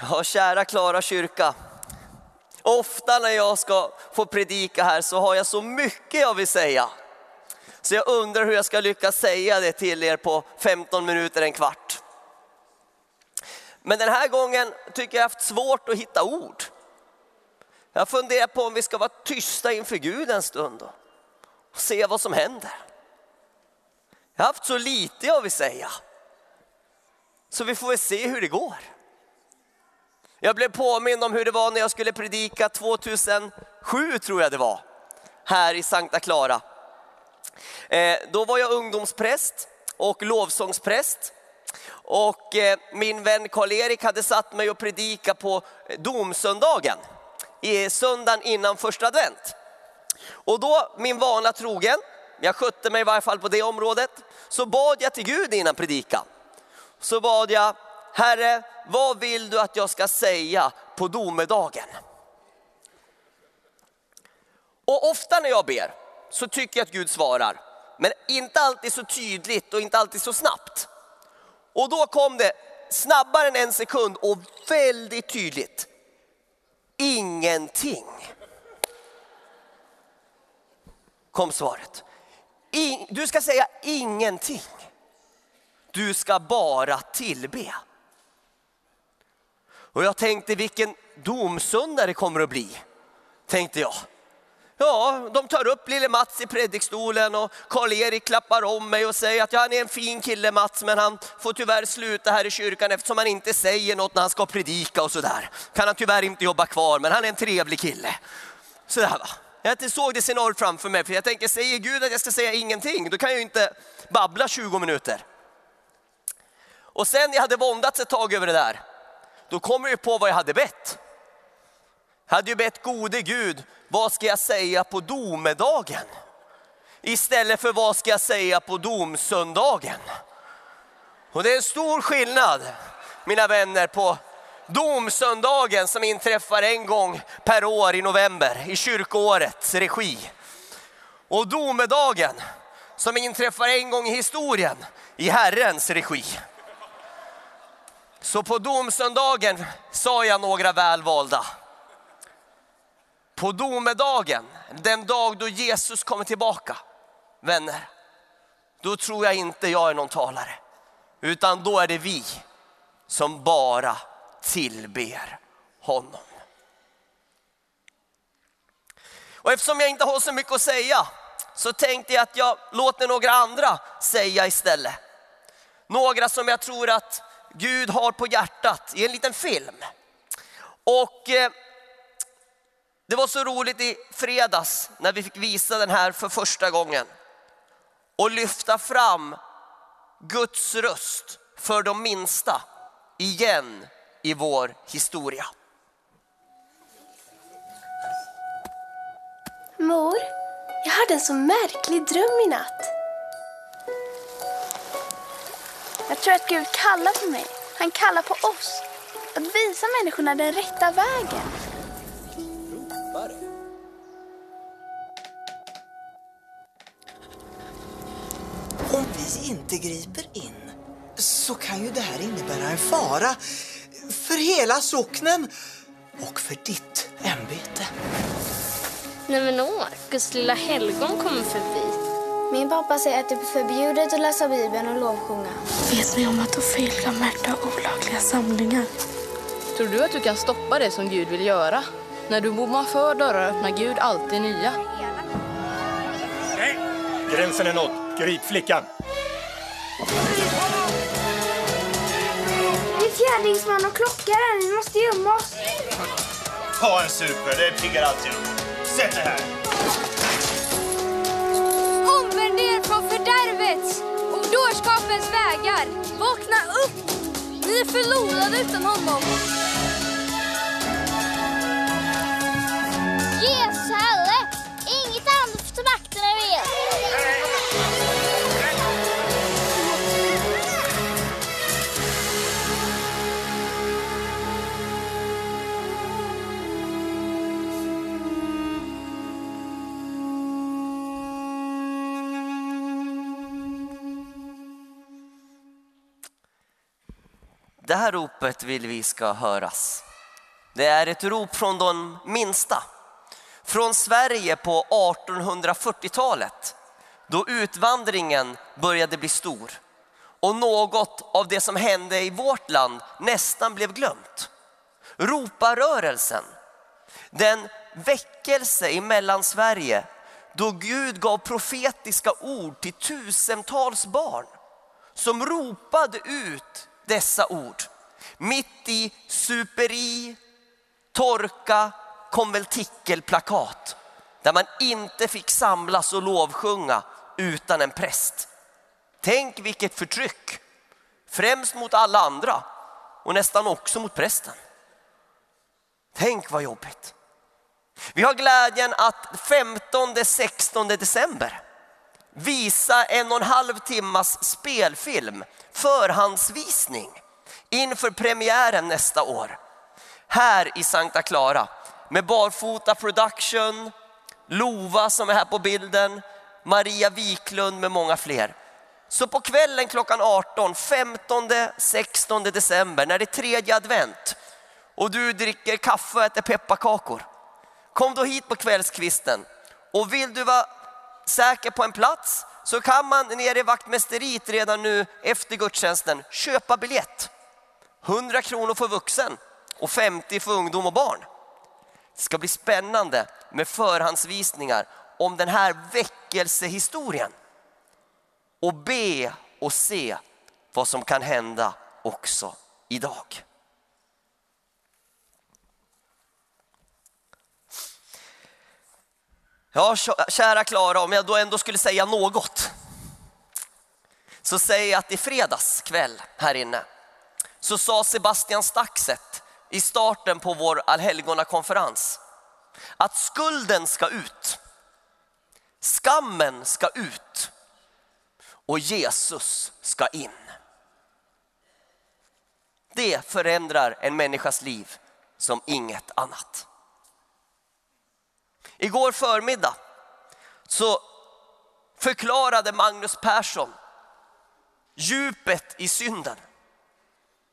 Ja, kära Klara kyrka. Ofta när jag ska få predika här så har jag så mycket jag vill säga. Så jag undrar hur jag ska lyckas säga det till er på 15 minuter, en kvart. Men den här gången tycker jag haft svårt att hitta ord. Jag funderar på om vi ska vara tysta inför Gud en stund och se vad som händer. Jag har haft så lite jag vill säga. Så vi får väl se hur det går. Jag blev påmind om hur det var när jag skulle predika 2007 tror jag det var, här i Sankta Clara. Eh, då var jag ungdomspräst och lovsångspräst. Och eh, min vän Karl-Erik hade satt mig och predika på domsöndagen, i söndagen innan första advent. Och då, min vana trogen, jag skötte mig i varje fall på det området, så bad jag till Gud innan predikan. Så bad jag, Herre, vad vill du att jag ska säga på domedagen? Och ofta när jag ber så tycker jag att Gud svarar, men inte alltid så tydligt och inte alltid så snabbt. Och då kom det snabbare än en sekund och väldigt tydligt. Ingenting. Kom svaret. du ska säga ingenting. Du ska bara tillbe. Och jag tänkte vilken domsöndag det kommer att bli, tänkte jag. Ja, de tar upp lille Mats i predikstolen och Karl-Erik klappar om mig och säger att ja, han är en fin kille Mats, men han får tyvärr sluta här i kyrkan eftersom han inte säger något när han ska predika och sådär. Kan han tyvärr inte jobba kvar, men han är en trevlig kille. Sådär va. Jag såg det scenariot framför mig, för jag tänker, säger Gud att jag ska säga ingenting, då kan jag ju inte babbla 20 minuter. Och sen jag hade våndats ett tag över det där, då kom jag på vad jag hade bett. Jag hade ju bett gode Gud, vad ska jag säga på domedagen? Istället för vad ska jag säga på domsöndagen? Och det är en stor skillnad, mina vänner, på domsöndagen som inträffar en gång per år i november i kyrkoårets regi. Och domedagen som inträffar en gång i historien i Herrens regi. Så på domsöndagen sa jag några välvalda. På domedagen, den dag då Jesus kommer tillbaka, vänner, då tror jag inte jag är någon talare. Utan då är det vi som bara tillber honom. Och eftersom jag inte har så mycket att säga så tänkte jag att jag låter några andra säga istället. Några som jag tror att Gud har på hjärtat i en liten film. Och eh, det var så roligt i fredags när vi fick visa den här för första gången och lyfta fram Guds röst för de minsta igen i vår historia. Mor, jag hade en så märklig dröm i natt. Jag tror att Gud kallar på mig. Han kallar på oss. Att visa människorna den rätta vägen. Om vi inte griper in så kan ju det här innebära en fara för hela socknen och för ditt ämbete. Nej men åh, Guds lilla helgon kommer förbi. Min pappa säger att det är förbjudet att läsa Bibeln och lovsjunga. Vet ni om att offentliga märkta olagliga samlingar? Tror du att du kan stoppa det som Gud vill göra? När du bommar för dörrar öppnar Gud alltid nya. Nej, gränsen är nådd. Grip flickan. Det är fjärdingsman och klocka här. Vi måste gömma oss. Ta en super, det piggar alltid upp. Sätt dig här. Dårskapens vägar. Vakna upp! Ni är förlorade utan honom. Det här ropet vill vi ska höras. Det är ett rop från de minsta. Från Sverige på 1840-talet då utvandringen började bli stor och något av det som hände i vårt land nästan blev glömt. Roparörelsen, den väckelse i Mellansverige då Gud gav profetiska ord till tusentals barn som ropade ut dessa ord. Mitt i superi, torka, konventikelplakat där man inte fick samlas och lovsjunga utan en präst. Tänk vilket förtryck, främst mot alla andra och nästan också mot prästen. Tänk vad jobbigt. Vi har glädjen att 15-16 december visa en och en halv timmas spelfilm, förhandsvisning inför premiären nästa år. Här i Santa Clara med Barfota Production, Lova som är här på bilden, Maria Wiklund med många fler. Så på kvällen klockan 18, 15-16 december när det är tredje advent och du dricker kaffe och äter pepparkakor. Kom då hit på kvällskvisten och vill du vara säker på en plats så kan man nere i vaktmästeriet redan nu efter gudstjänsten köpa biljett. 100 kronor för vuxen och 50 för ungdom och barn. Det ska bli spännande med förhandsvisningar om den här väckelsehistorien och be och se vad som kan hända också idag. Ja, kära Klara, om jag då ändå skulle säga något så säger jag att i fredags kväll här inne så sa Sebastian Staxet i starten på vår allhelgonakonferens att skulden ska ut, skammen ska ut och Jesus ska in. Det förändrar en människas liv som inget annat. Igår förmiddag så förklarade Magnus Persson djupet i synden.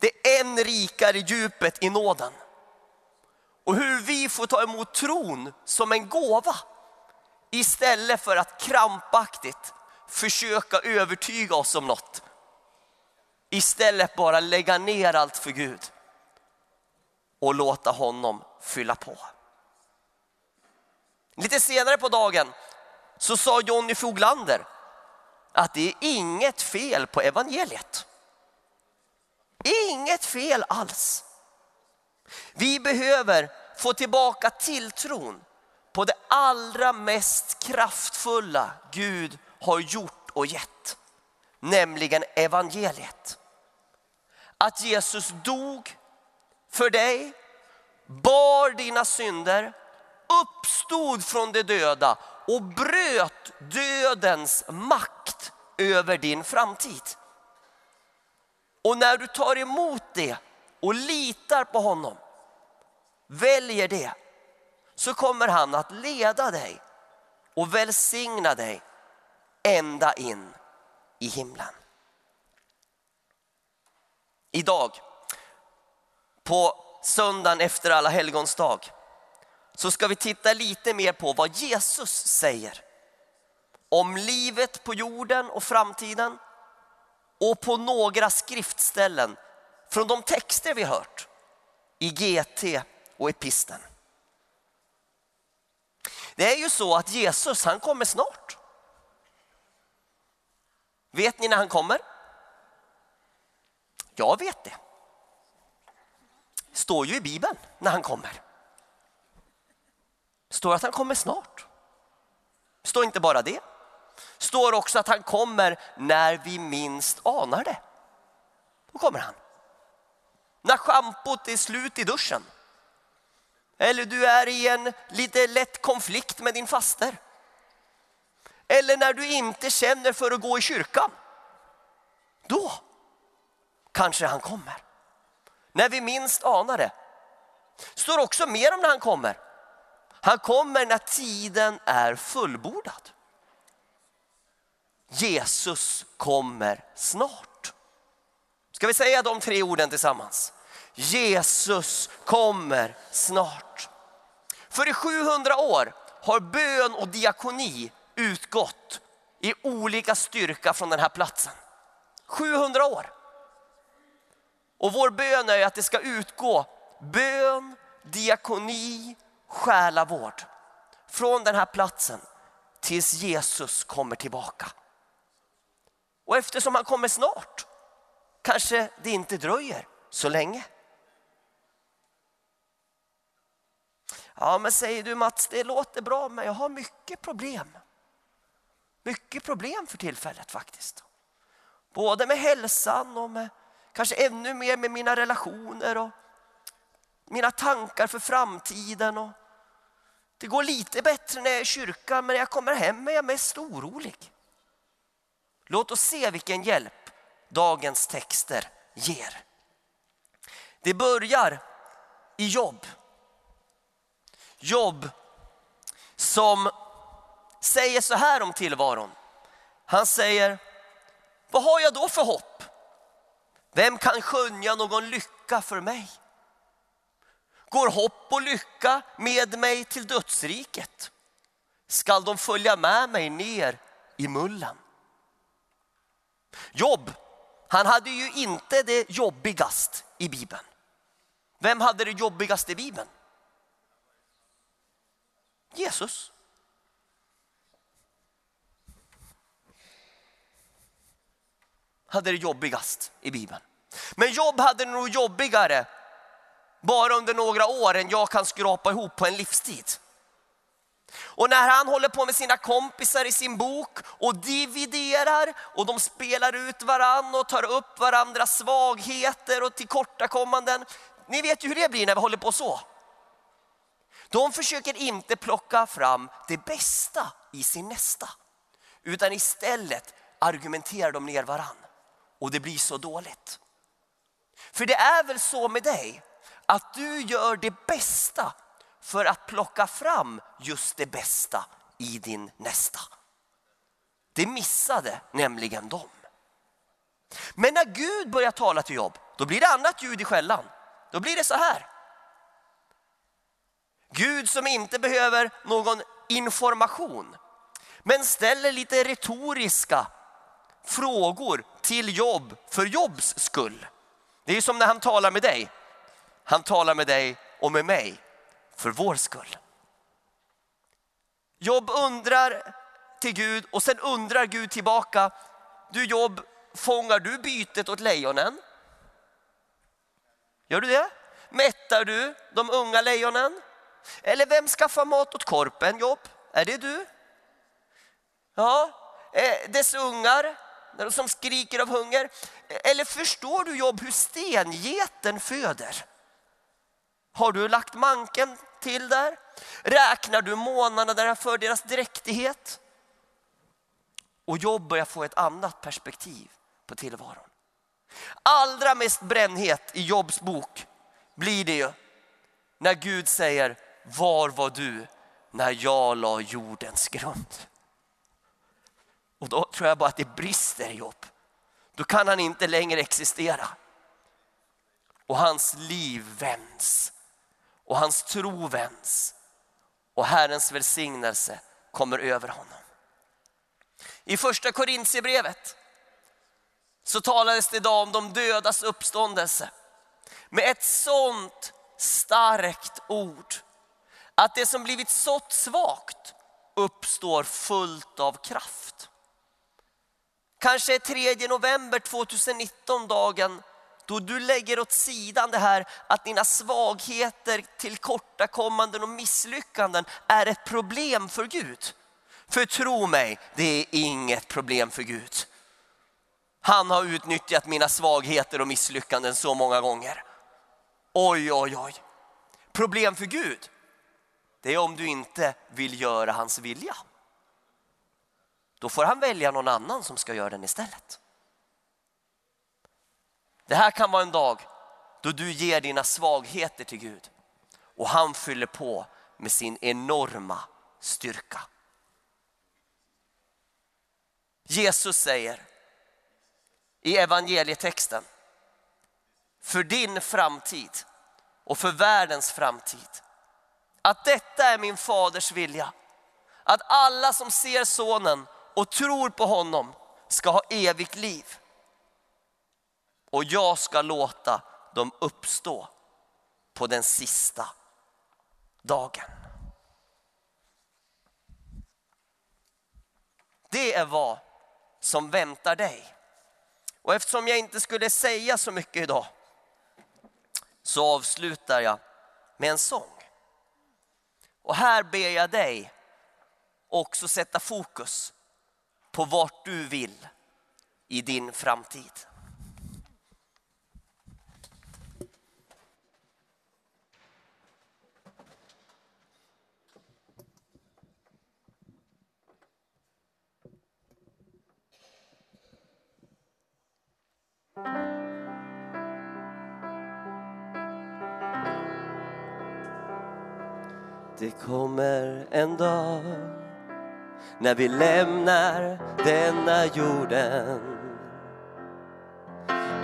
Det än rikare djupet i nåden. Och hur vi får ta emot tron som en gåva istället för att krampaktigt försöka övertyga oss om något. Istället bara lägga ner allt för Gud och låta honom fylla på. Lite senare på dagen så sa Jonny Foglander att det är inget fel på evangeliet. Inget fel alls. Vi behöver få tillbaka tilltron på det allra mest kraftfulla Gud har gjort och gett, nämligen evangeliet. Att Jesus dog för dig, bar dina synder, uppstod från de döda och bröt dödens makt över din framtid. Och när du tar emot det och litar på honom, väljer det, så kommer han att leda dig och välsigna dig ända in i himlen. Idag, på söndagen efter alla helgons dag, så ska vi titta lite mer på vad Jesus säger om livet på jorden och framtiden och på några skriftställen från de texter vi hört i GT och episten. Det är ju så att Jesus han kommer snart. Vet ni när han kommer? Jag vet det. det står ju i Bibeln när han kommer. Det står att han kommer snart. Står inte bara det. Det står också att han kommer när vi minst anar det. Då kommer han. När schampot är slut i duschen. Eller du är i en lite lätt konflikt med din faster. Eller när du inte känner för att gå i kyrkan. Då kanske han kommer. När vi minst anar det. det står också mer om när han kommer. Han kommer när tiden är fullbordad. Jesus kommer snart. Ska vi säga de tre orden tillsammans? Jesus kommer snart. För i 700 år har bön och diakoni utgått i olika styrka från den här platsen. 700 år. Och vår bön är att det ska utgå bön, diakoni, själavård från den här platsen tills Jesus kommer tillbaka. Och eftersom han kommer snart kanske det inte dröjer så länge. Ja, men säger du Mats, det låter bra men jag har mycket problem. Mycket problem för tillfället faktiskt. Både med hälsan och med kanske ännu mer med mina relationer och mina tankar för framtiden. Och det går lite bättre när jag är i kyrkan men när jag kommer hem är jag mest orolig. Låt oss se vilken hjälp dagens texter ger. Det börjar i jobb. Jobb som säger så här om tillvaron. Han säger, vad har jag då för hopp? Vem kan skönja någon lycka för mig? Går hopp och lycka med mig till dödsriket? Skall de följa med mig ner i mullen? Jobb, han hade ju inte det jobbigast i Bibeln. Vem hade det jobbigast i Bibeln? Jesus. Hade det jobbigast i Bibeln. Men Jobb hade det nog jobbigare bara under några år än jag kan skrapa ihop på en livstid. Och när han håller på med sina kompisar i sin bok och dividerar och de spelar ut varann och tar upp varandras svagheter och tillkortakommanden. Ni vet ju hur det blir när vi håller på så. De försöker inte plocka fram det bästa i sin nästa. Utan istället argumenterar de ner varann. Och det blir så dåligt. För det är väl så med dig att du gör det bästa för att plocka fram just det bästa i din nästa. Det missade nämligen dem. Men när Gud börjar tala till Jobb, då blir det annat ljud i skällan. Då blir det så här. Gud som inte behöver någon information, men ställer lite retoriska frågor till Jobb för Jobbs skull. Det är som när han talar med dig. Han talar med dig och med mig för vår skull. Jobb undrar till Gud och sen undrar Gud tillbaka. Du Jobb, fångar du bytet åt lejonen? Gör du det? Mättar du de unga lejonen? Eller vem skaffar mat åt korpen, Jobb? Är det du? Ja, eh, dess ungar som skriker av hunger. Eller förstår du Jobb hur stengeten föder? Har du lagt manken till där? Räknar du månaderna för deras dräktighet? Och Jobb börjar få ett annat perspektiv på tillvaron. Allra mest brännhet i Jobs bok blir det ju när Gud säger var var du när jag la jordens grund? Och då tror jag bara att det brister i Jobb. Då kan han inte längre existera. Och hans liv vänds. Och hans tro vänds. Och Herrens välsignelse kommer över honom. I första Korintierbrevet så talades det idag om de dödas uppståndelse. Med ett sånt starkt ord att det som blivit sått svagt uppstår fullt av kraft. Kanske är 3 november 2019 dagen då du lägger åt sidan det här att dina svagheter, tillkortakommanden och misslyckanden är ett problem för Gud. För tro mig, det är inget problem för Gud. Han har utnyttjat mina svagheter och misslyckanden så många gånger. Oj, oj, oj. Problem för Gud, det är om du inte vill göra hans vilja. Då får han välja någon annan som ska göra den istället. Det här kan vara en dag då du ger dina svagheter till Gud och han fyller på med sin enorma styrka. Jesus säger i evangelietexten för din framtid och för världens framtid. Att detta är min faders vilja. Att alla som ser sonen och tror på honom ska ha evigt liv. Och jag ska låta dem uppstå på den sista dagen. Det är vad som väntar dig. Och eftersom jag inte skulle säga så mycket idag så avslutar jag med en sång. Och här ber jag dig också sätta fokus på vart du vill i din framtid. Det kommer en dag när vi lämnar denna jorden.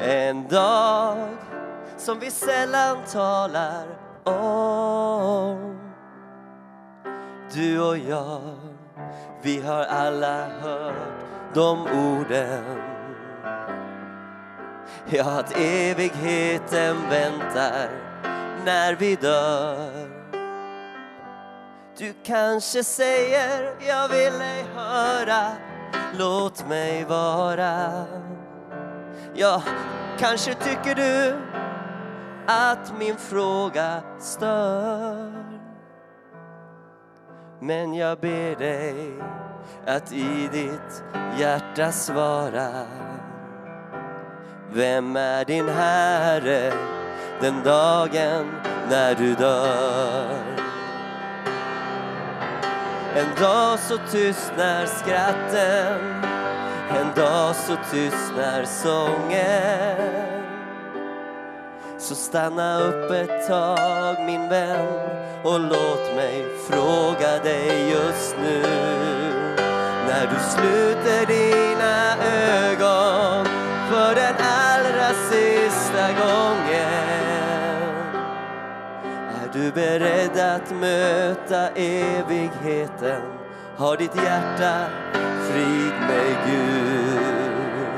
En dag som vi sällan talar om. Du och jag, vi har alla hört de orden. Ja, att evigheten väntar när vi dör. Du kanske säger, jag vill ej höra, låt mig vara. Ja, kanske tycker du att min fråga stör. Men jag ber dig att i ditt hjärta svara. Vem är din Herre den dagen när du dör? En dag så tystnar skratten En dag så tystnar sången. Så stanna upp ett tag min vän och låt mig fråga dig just nu. När du sluter din du beredd att möta evigheten? Har ditt hjärta frid med Gud?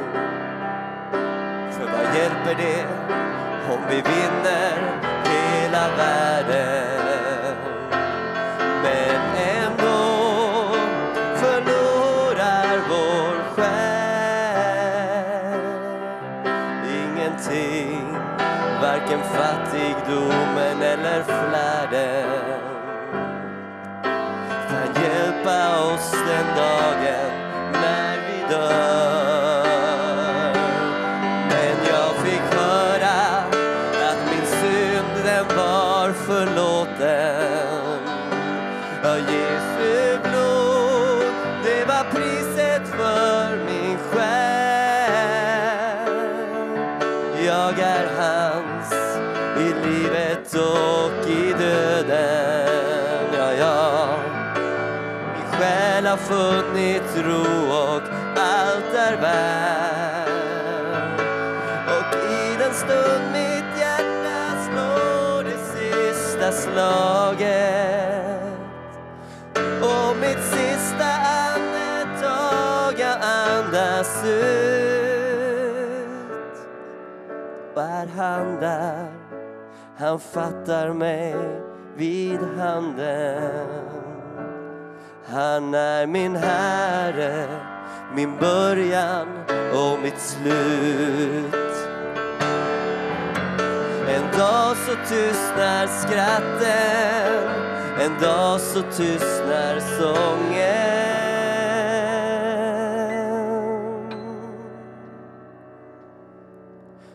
För vad hjälper det om vi vinner hela världen? Men ändå förlorar vår själ ingenting varken fattigdomen eller flärden kan hjälpa oss den dagen funnit ro och allt är värt. Och i den stund mitt hjärta slår det sista slaget. Och mitt sista andetag jag andas ut. Och är han där han fattar mig vid handen. Han är min Herre, min början och mitt slut. En dag så tystnar skratten En dag så tystnar sången.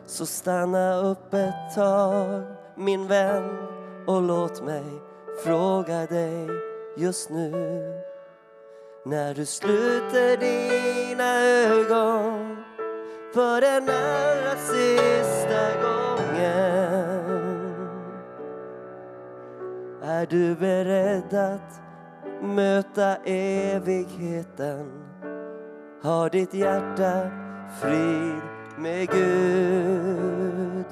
Så stanna upp ett tag min vän och låt mig fråga dig just nu. När du sluter dina ögon för den allra sista gången. Är du beredd att möta evigheten? Har ditt hjärta frid med Gud?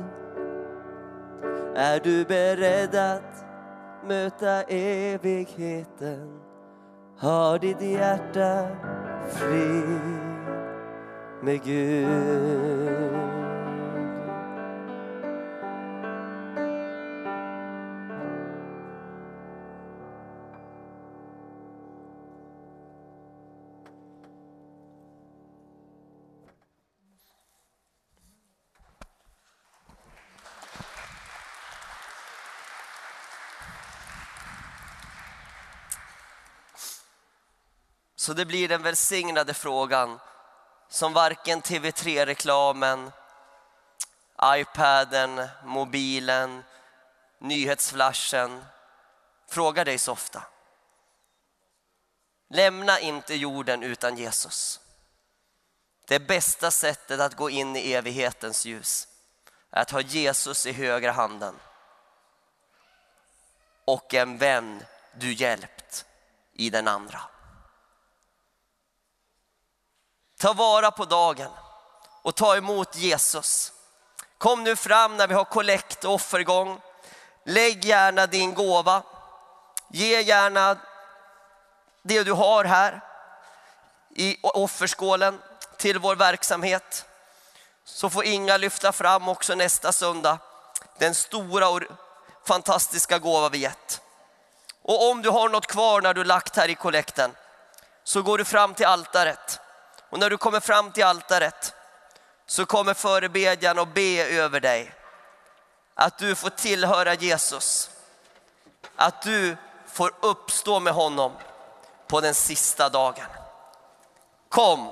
Är du beredd att möta evigheten? Har ditt hjärta frid med Gud? Så det blir den välsignade frågan som varken TV3-reklamen, iPaden, mobilen, nyhetsflashen frågar dig så ofta. Lämna inte jorden utan Jesus. Det bästa sättet att gå in i evighetens ljus är att ha Jesus i högra handen och en vän du hjälpt i den andra. Ta vara på dagen och ta emot Jesus. Kom nu fram när vi har kollekt och offergång. Lägg gärna din gåva. Ge gärna det du har här i offerskålen till vår verksamhet. Så får Inga lyfta fram också nästa söndag den stora och fantastiska gåva vi gett. Och om du har något kvar när du lagt här i kollekten så går du fram till altaret. Och när du kommer fram till altaret så kommer förebedjan att be över dig. Att du får tillhöra Jesus. Att du får uppstå med honom på den sista dagen. Kom